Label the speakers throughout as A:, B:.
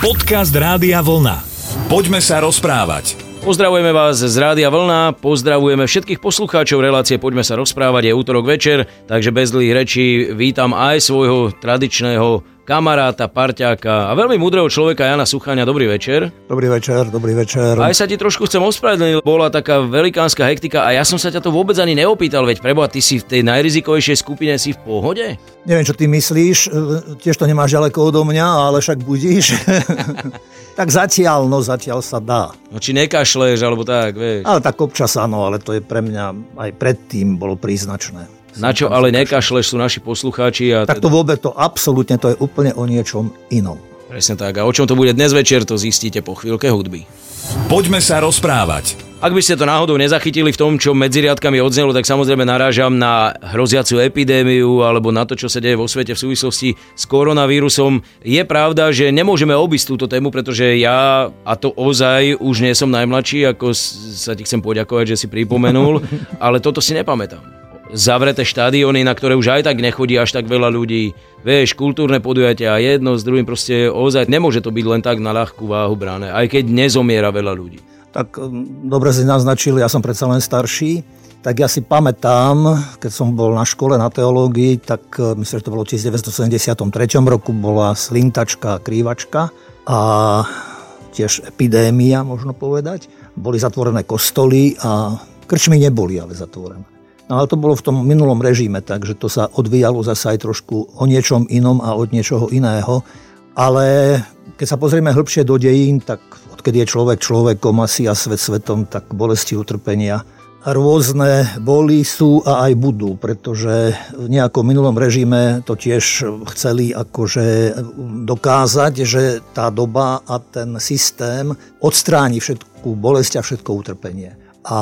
A: Podcast Rádia Vlna. Poďme sa rozprávať.
B: Pozdravujeme vás z Rádia Vlna, pozdravujeme všetkých poslucháčov relácie Poďme sa rozprávať, je útorok večer, takže bez dlhých rečí vítam aj svojho tradičného kamaráta, parťáka a veľmi múdreho človeka Jana Suchania. Dobrý večer.
C: Dobrý večer, dobrý večer.
B: Aj sa ti trošku chcem ospravedlniť, bola taká velikánska hektika a ja som sa ťa to vôbec ani neopýtal, veď preboha, ty si v tej najrizikovejšej skupine, si v pohode?
C: Neviem, čo ty myslíš, tiež to nemáš ďaleko odo mňa, ale však budíš. tak zatiaľ, no zatiaľ sa dá.
B: No či nekašleš, alebo tak, vieš.
C: Ale tak občas áno, ale to je pre mňa aj predtým bolo príznačné.
B: Na čo ale nekašleš sú naši poslucháči. A
C: tak to vôbec to absolútne, to je úplne o niečom inom.
B: Presne tak. A o čom to bude dnes večer, to zistíte po chvíľke hudby.
A: Poďme sa rozprávať.
B: Ak by ste to náhodou nezachytili v tom, čo medzi riadkami odznelo, tak samozrejme narážam na hroziacu epidémiu alebo na to, čo sa deje vo svete v súvislosti s koronavírusom. Je pravda, že nemôžeme obísť túto tému, pretože ja, a to ozaj už nie som najmladší, ako sa ti chcem poďakovať, že si pripomenul, ale toto si nepamätám zavreté štadióny, na ktoré už aj tak nechodí až tak veľa ľudí. Vieš, kultúrne podujatia jedno s druhým proste ozaj nemôže to byť len tak na ľahkú váhu bráne, aj keď nezomiera veľa ľudí.
C: Tak um, dobre si naznačil, ja som predsa len starší, tak ja si pamätám, keď som bol na škole na teológii, tak uh, myslím, že to bolo v 1973 roku, bola slintačka, krývačka a tiež epidémia, možno povedať. Boli zatvorené kostoly a krčmy neboli ale zatvorené. No ale to bolo v tom minulom režime, takže to sa odvíjalo zase aj trošku o niečom inom a od niečoho iného. Ale keď sa pozrieme hĺbšie do dejín, tak odkedy je človek človekom asi a svet svetom, tak bolesti utrpenia rôzne boli, sú a aj budú, pretože v nejakom minulom režime to tiež chceli akože dokázať, že tá doba a ten systém odstráni všetku bolesť a všetko utrpenie a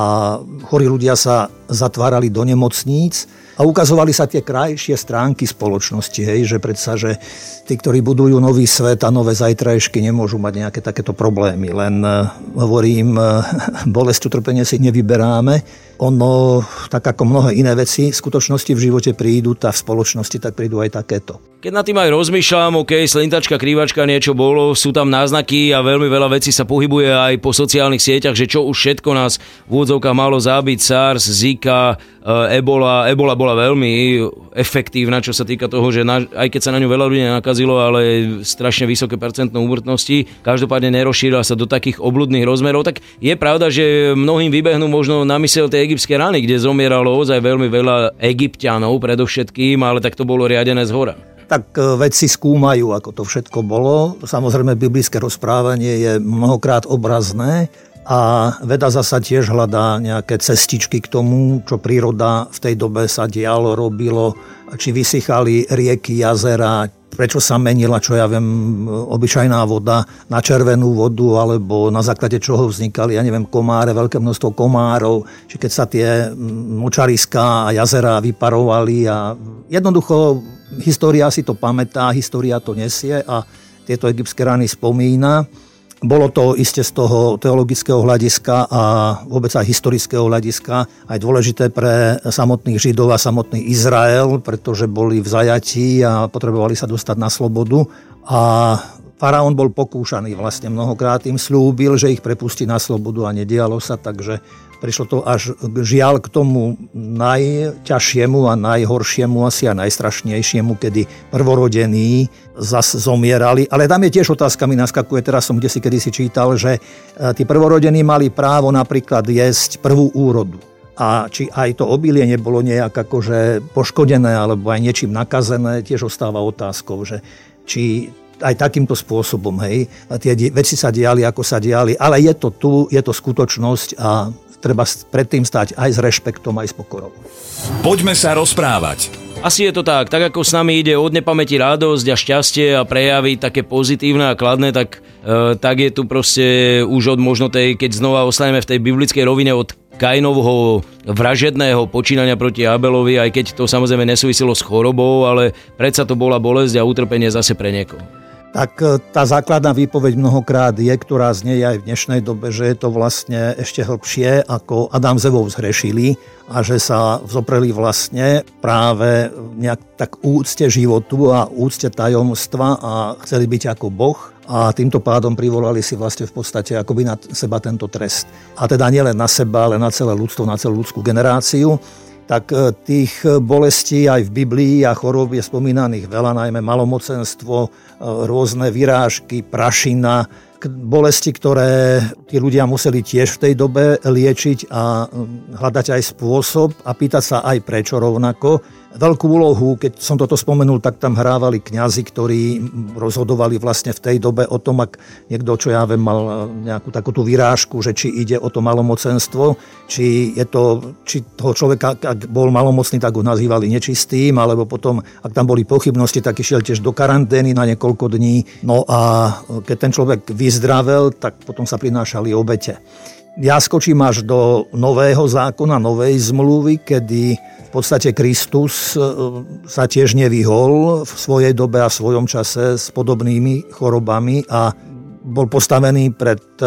C: chorí ľudia sa zatvárali do nemocníc a ukazovali sa tie krajšie stránky spoločnosti, hej, že predsa, že tí, ktorí budujú nový svet a nové zajtrajšky, nemôžu mať nejaké takéto problémy. Len hovorím, eh, bolesť, utrpenie si nevyberáme. Ono, tak ako mnohé iné veci, v skutočnosti v živote prídu, tak v spoločnosti tak prídu aj takéto.
B: Keď na tým aj rozmýšľam, OK, slintačka, krývačka, niečo bolo, sú tam náznaky a veľmi veľa vecí sa pohybuje aj po sociálnych sieťach, že čo už všetko nás v úvodzovkách malo zábiť, SARS, Zika, eh, Ebola. Ebola bola veľmi efektívna, čo sa týka toho, že na, aj keď sa na ňu veľa ľudí nakazilo, ale strašne vysoké percentné úmrtnosti, každopádne nerozšírila sa do takých obludných rozmerov, tak je pravda, že mnohým vybehnú možno na mysel tej egyptské rany, kde zomieralo ozaj veľmi veľa egyptianov predovšetkým, ale tak to bolo riadené z hora
C: tak e, vedci skúmajú, ako to všetko bolo. Samozrejme, biblické rozprávanie je mnohokrát obrazné a veda zasa tiež hľadá nejaké cestičky k tomu, čo príroda v tej dobe sa dialo, robilo, či vysychali rieky, jazera, prečo sa menila, čo ja viem, obyčajná voda na červenú vodu, alebo na základe čoho vznikali, ja neviem, komáre, veľké množstvo komárov, či keď sa tie močariská a jazera vyparovali a jednoducho história si to pamätá, história to nesie a tieto egyptské rany spomína. Bolo to iste z toho teologického hľadiska a vôbec aj historického hľadiska aj dôležité pre samotných Židov a samotný Izrael, pretože boli v zajatí a potrebovali sa dostať na slobodu. A faraón bol pokúšaný vlastne mnohokrát, im slúbil, že ich prepustí na slobodu a nedialo sa, takže Prišlo to až žiaľ k tomu najťažšiemu a najhoršiemu, asi a najstrašnejšiemu, kedy prvorodení zas zomierali. Ale tam je tiež otázka, mi naskakuje, teraz som kde si kedy si čítal, že e, tí prvorodení mali právo napríklad jesť prvú úrodu a či aj to obilie nebolo nejak akože poškodené alebo aj niečím nakazené, tiež ostáva otázkou, že či aj takýmto spôsobom, hej, tie veci sa diali, ako sa diali, ale je to tu, je to skutočnosť a treba predtým stať aj s rešpektom, aj s pokorou.
A: Poďme sa rozprávať.
B: Asi je to tak, tak ako s nami ide od nepamäti radosť a šťastie a prejavy také pozitívne a kladné, tak, e, tak je tu proste už od možno tej, keď znova ostaneme v tej biblickej rovine od Kainovho vražedného počínania proti Abelovi, aj keď to samozrejme nesúvisilo s chorobou, ale predsa to bola bolesť a utrpenie zase pre niekoho
C: tak e, tá základná výpoveď mnohokrát je, ktorá znie aj v dnešnej dobe, že je to vlastne ešte hlbšie, ako Adam Zevou zhrešili a že sa vzopreli vlastne práve nejak tak úcte životu a úcte tajomstva a chceli byť ako Boh a týmto pádom privolali si vlastne v podstate akoby na seba tento trest. A teda nielen na seba, ale na celé ľudstvo, na celú ľudskú generáciu tak e, tých bolestí aj v Biblii a chorób je spomínaných veľa, najmä malomocenstvo, rôzne vyrážky, prašina, bolesti, ktoré tí ľudia museli tiež v tej dobe liečiť a hľadať aj spôsob a pýtať sa aj prečo rovnako. Veľkú úlohu, keď som toto spomenul, tak tam hrávali kňazi, ktorí rozhodovali vlastne v tej dobe o tom, ak niekto, čo ja viem, mal nejakú takúto vyrážku, že či ide o to malomocenstvo, či, je to, či toho človeka, ak bol malomocný, tak ho nazývali nečistým, alebo potom, ak tam boli pochybnosti, tak išiel tiež do karantény na niekoľko dní. No a keď ten človek vyzdravel, tak potom sa prinášali obete. Ja skočím až do nového zákona, novej zmluvy, kedy v podstate Kristus e, sa tiež nevyhol v svojej dobe a v svojom čase s podobnými chorobami a bol postavený pred e,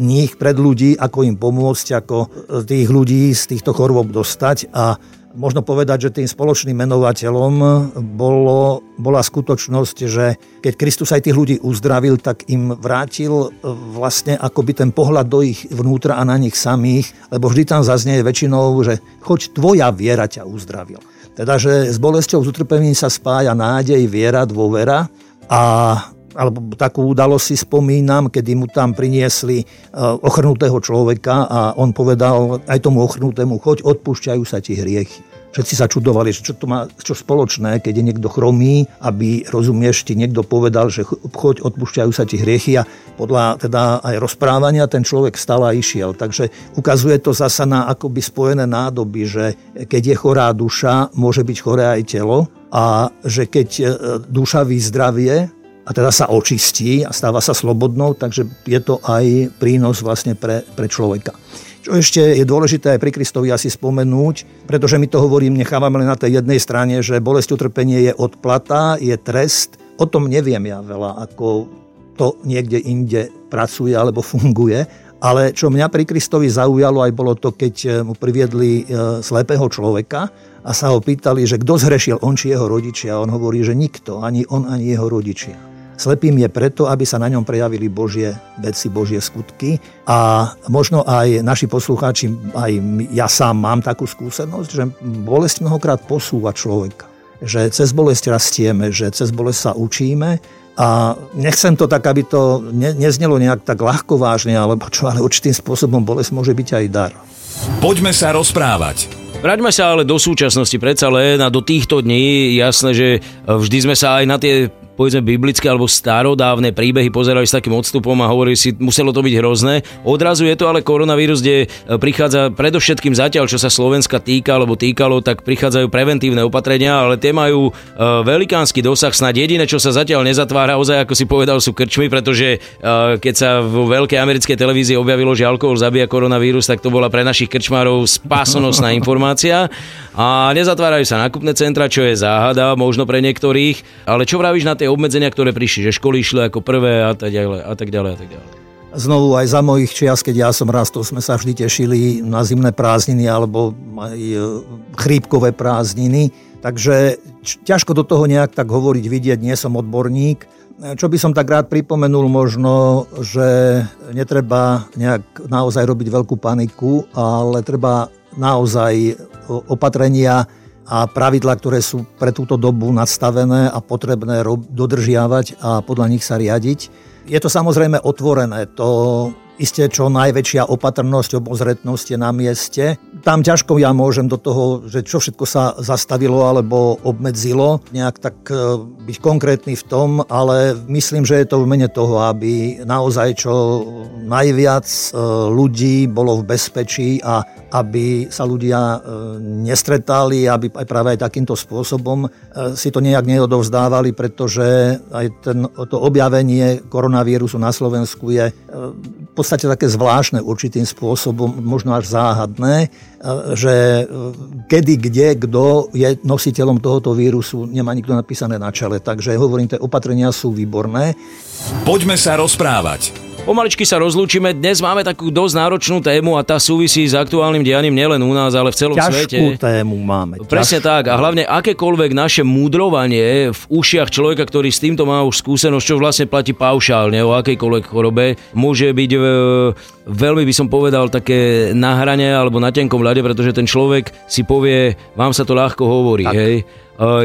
C: nich, pred ľudí, ako im pomôcť, ako tých ľudí z týchto chorôb dostať a Možno povedať, že tým spoločným menovateľom bolo, bola skutočnosť, že keď Kristus aj tých ľudí uzdravil, tak im vrátil vlastne akoby ten pohľad do ich vnútra a na nich samých, lebo vždy tam zaznie väčšinou, že choď tvoja viera ťa uzdravil. Teda, že s bolesťou, s utrpením sa spája nádej, viera, dôvera a alebo takú udalosť si spomínam, kedy mu tam priniesli e, ochrnutého človeka a on povedal aj tomu ochrnutému, choď, odpúšťajú sa ti hriechy. Všetci sa čudovali, že čo to má čo spoločné, keď je niekto chromý, aby, rozumieš, ti niekto povedal, že choď, odpúšťajú sa ti hriechy a podľa teda aj rozprávania ten človek stále išiel. Takže ukazuje to zasa na akoby spojené nádoby, že keď je chorá duša, môže byť choré aj telo a že keď e, duša vyzdravie, a teda sa očistí a stáva sa slobodnou, takže je to aj prínos vlastne pre, pre človeka. Čo ešte je dôležité aj pri Kristovi asi spomenúť, pretože my to hovorím, nechávame len na tej jednej strane, že bolesť utrpenie je odplata, je trest. O tom neviem ja veľa, ako to niekde inde pracuje alebo funguje, ale čo mňa pri Kristovi zaujalo aj bolo to, keď mu priviedli e, slepého človeka a sa ho pýtali, že kto zhrešil, on či jeho rodičia. On hovorí, že nikto, ani on, ani jeho rodičia. Slepým je preto, aby sa na ňom prejavili Božie veci, Božie skutky. A možno aj naši poslucháči, aj ja sám mám takú skúsenosť, že bolesť mnohokrát posúva človeka. Že cez bolesť rastieme, že cez bolesť sa učíme a nechcem to tak, aby to ne, neznelo nejak tak ľahko vážne, alebo čo, ale určitým spôsobom bolesť môže byť aj dar.
A: Poďme sa rozprávať.
B: Vráťme sa ale do súčasnosti predsa len a do týchto dní. Jasné, že vždy sme sa aj na tie povedzme biblické alebo starodávne príbehy pozerali s takým odstupom a hovorili si, muselo to byť hrozné. Odrazu je to ale koronavírus, kde e, prichádza predovšetkým zatiaľ, čo sa Slovenska týka alebo týkalo, tak prichádzajú preventívne opatrenia, ale tie majú e, velikánsky dosah. Snad jediné, čo sa zatiaľ nezatvára, ozaj ako si povedal, sú krčmy, pretože e, keď sa vo veľkej americkej televízii objavilo, že alkohol zabíja koronavírus, tak to bola pre našich krčmárov spásonosná informácia. A nezatvárajú sa nákupné centra, čo je záhada, možno pre niektorých. Ale čo vravíš na tie obmedzenia, ktoré prišli, že školy išli ako prvé a tak ďalej a tak ďalej a tak ďalej.
C: Znovu aj za mojich čias, keď ja som rastol, sme sa vždy tešili na zimné prázdniny alebo aj e, chrípkové prázdniny. Takže ťažko do toho nejak tak hovoriť, vidieť, nie som odborník. Čo by som tak rád pripomenul možno, že netreba nejak naozaj robiť veľkú paniku, ale treba naozaj opatrenia a pravidla, ktoré sú pre túto dobu nadstavené a potrebné dodržiavať a podľa nich sa riadiť. Je to samozrejme otvorené, to Isté čo najväčšia opatrnosť, obozretnosť je na mieste. Tam ťažko ja môžem do toho, že čo všetko sa zastavilo alebo obmedzilo, nejak tak e, byť konkrétny v tom, ale myslím, že je to v mene toho, aby naozaj čo najviac e, ľudí bolo v bezpečí a aby sa ľudia e, nestretali, aby aj práve aj takýmto spôsobom si to nejak neodovzdávali, pretože aj ten, to objavenie koronavírusu na Slovensku je v podstate také zvláštne určitým spôsobom, možno až záhadné, e, že e, kedy, kde, kto je nositeľom tohoto vírusu, nemá nikto napísané na čele. Takže hovorím, tie opatrenia sú výborné.
A: Poďme sa rozprávať.
B: Pomaličky sa rozlúčime. Dnes máme takú dosť náročnú tému a tá súvisí s aktuálnym dianím nielen u nás, ale v celom
C: Ťažkú
B: svete.
C: tému máme.
B: Presne
C: ťažkú.
B: tak. A hlavne akékoľvek naše múdrovanie v ušiach človeka, ktorý s týmto má už skúsenosť, čo vlastne platí paušálne o akejkoľvek chorobe, môže byť e, veľmi by som povedal také na hrane alebo na tenkom ľade, pretože ten človek si povie, vám sa to ľahko hovorí. Hej? E,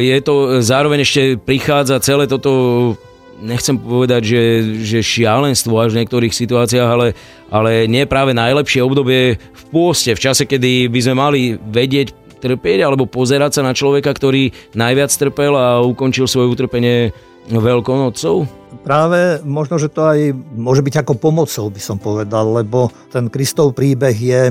B: je to zároveň ešte prichádza celé toto nechcem povedať, že, že šialenstvo až v niektorých situáciách, ale, ale nie práve najlepšie obdobie v pôste, v čase, kedy by sme mali vedieť trpieť alebo pozerať sa na človeka, ktorý najviac trpel a ukončil svoje utrpenie veľkonocou?
C: Práve možno, že to aj môže byť ako pomocou, by som povedal, lebo ten Kristov príbeh je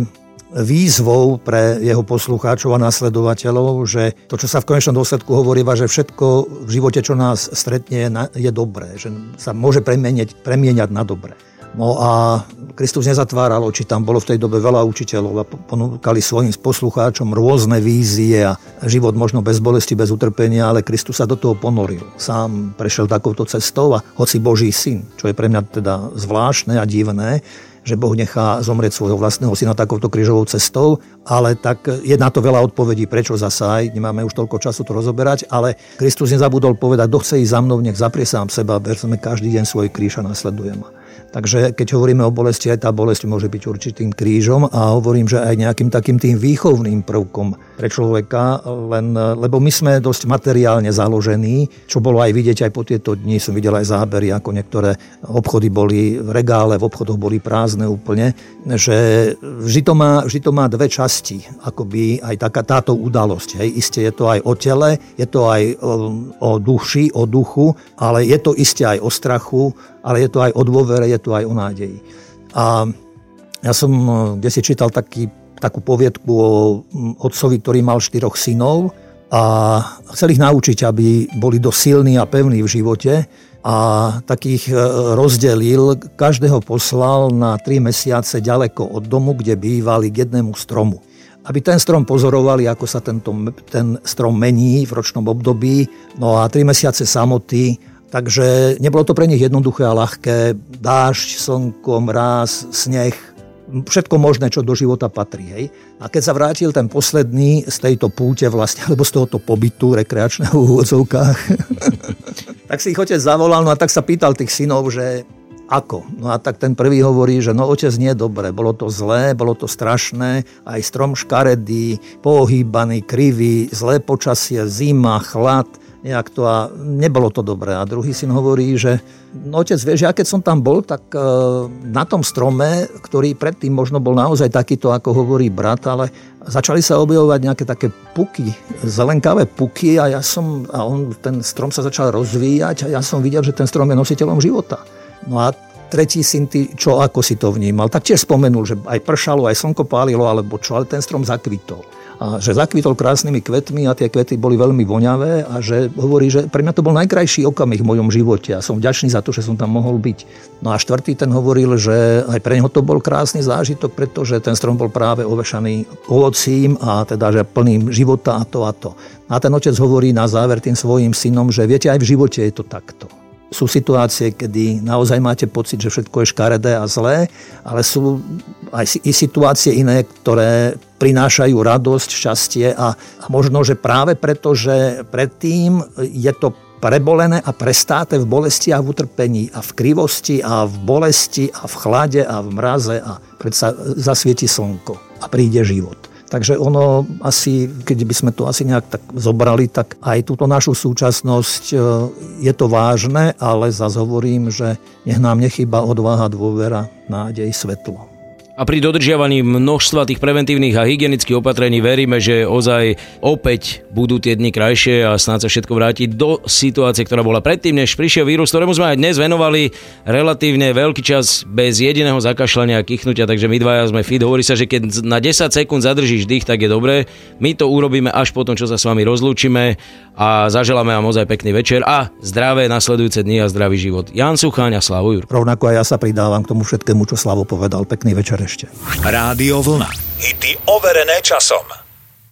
C: výzvou pre jeho poslucháčov a následovateľov, že to, čo sa v konečnom dôsledku hovorí, že všetko v živote, čo nás stretne, je dobré, že sa môže premieňať, premieňať na dobré. No a Kristus nezatváral oči, tam bolo v tej dobe veľa učiteľov a ponúkali svojim poslucháčom rôzne vízie a život možno bez bolesti, bez utrpenia, ale Kristus sa do toho ponoril. Sám prešiel takouto cestou a hoci Boží syn, čo je pre mňa teda zvláštne a divné, že Boh nechá zomrieť svojho vlastného syna takouto krížovou cestou, ale tak je na to veľa odpovedí, prečo zasa aj, nemáme už toľko času to rozoberať, ale Kristus nezabudol povedať, kto chce ísť za mnou, nech zaprie sám seba, berzme každý deň svoj kríž a nasledujem. Takže keď hovoríme o bolesti, aj tá bolesť môže byť určitým krížom a hovorím, že aj nejakým takým tým výchovným prvkom pre človeka, len, lebo my sme dosť materiálne založení, čo bolo aj vidieť aj po tieto dni. Som videl aj zábery, ako niektoré obchody boli v regále, v obchodoch boli prázdne úplne, že vždy to má, vždy to má dve časti, akoby aj taká táto udalosť. Hej. Isté je to aj o tele, je to aj o, o duši, o duchu, ale je to isté aj o strachu, ale je to aj o dôvere, je to aj o nádeji. A ja som eh, kde si čítal taký, takú poviedku o otcovi, ktorý mal štyroch synov a chcel ich naučiť, aby boli dosť silní a pevní v živote a takých eh, rozdelil, každého poslal na tri mesiace ďaleko od domu, kde bývali k jednému stromu aby ten strom pozorovali, ako sa tento, ten strom mení v ročnom období. No a tri mesiace samoty Takže nebolo to pre nich jednoduché a ľahké. Dážď, slnko, mráz, sneh, všetko možné, čo do života patrí. Hej. A keď sa vrátil ten posledný z tejto púte vlastne, alebo z tohoto pobytu rekreačného v úvodzovkách, tak si ich otec zavolal, no a tak sa pýtal tých synov, že ako? No a tak ten prvý hovorí, že no otec nie je dobre, bolo to zlé, bolo to strašné, aj strom škaredý, pohýbaný, krivý, zlé počasie, zima, chlad – nejak to a nebolo to dobré. A druhý syn hovorí, že no otec, vieš, ja keď som tam bol, tak e, na tom strome, ktorý predtým možno bol naozaj takýto, ako hovorí brat, ale začali sa objavovať nejaké také puky, zelenkavé puky a ja som, a on, ten strom sa začal rozvíjať a ja som videl, že ten strom je nositeľom života. No a tretí syn, ty, čo ako si to vnímal, tak tiež spomenul, že aj pršalo, aj slnko pálilo, alebo čo, ale ten strom zakvitol a že zakvitol krásnymi kvetmi a tie kvety boli veľmi voňavé a že hovorí, že pre mňa to bol najkrajší okamih v mojom živote a som vďačný za to, že som tam mohol byť. No a štvrtý ten hovoril, že aj pre neho to bol krásny zážitok, pretože ten strom bol práve ovešaný ovocím a teda, že plným života a to a to. A ten otec hovorí na záver tým svojim synom, že viete, aj v živote je to takto sú situácie, kedy naozaj máte pocit, že všetko je škaredé a zlé, ale sú aj i situácie iné, ktoré prinášajú radosť, šťastie a, a možno, že práve preto, že predtým je to prebolené a prestáte v bolesti a v utrpení a v krivosti a v bolesti a v chlade a v mraze a predsa zasvieti slnko a príde život. Takže ono asi, keď by sme to asi nejak tak zobrali, tak aj túto našu súčasnosť e, je to vážne, ale zase hovorím, že nech nám nechyba odvaha, dôvera, nádej, svetlo.
B: A pri dodržiavaní množstva tých preventívnych a hygienických opatrení veríme, že ozaj opäť budú tie dni krajšie a snáď sa všetko vráti do situácie, ktorá bola predtým, než prišiel vírus, ktorému sme aj dnes venovali relatívne veľký čas bez jediného zakašľania a kichnutia, takže my dvaja sme fit. Hovorí sa, že keď na 10 sekúnd zadržíš dých, tak je dobré. My to urobíme až potom, čo sa s vami rozlúčime a zaželáme vám ozaj pekný večer a zdravé nasledujúce dni a zdravý život. Jan Sucháň a Slavo Jur.
C: Rovnako aj ja sa pridávam k tomu všetkému, čo Slavo povedal. Pekný večer ešte.
A: Rádio Vlna. Hity overené časom.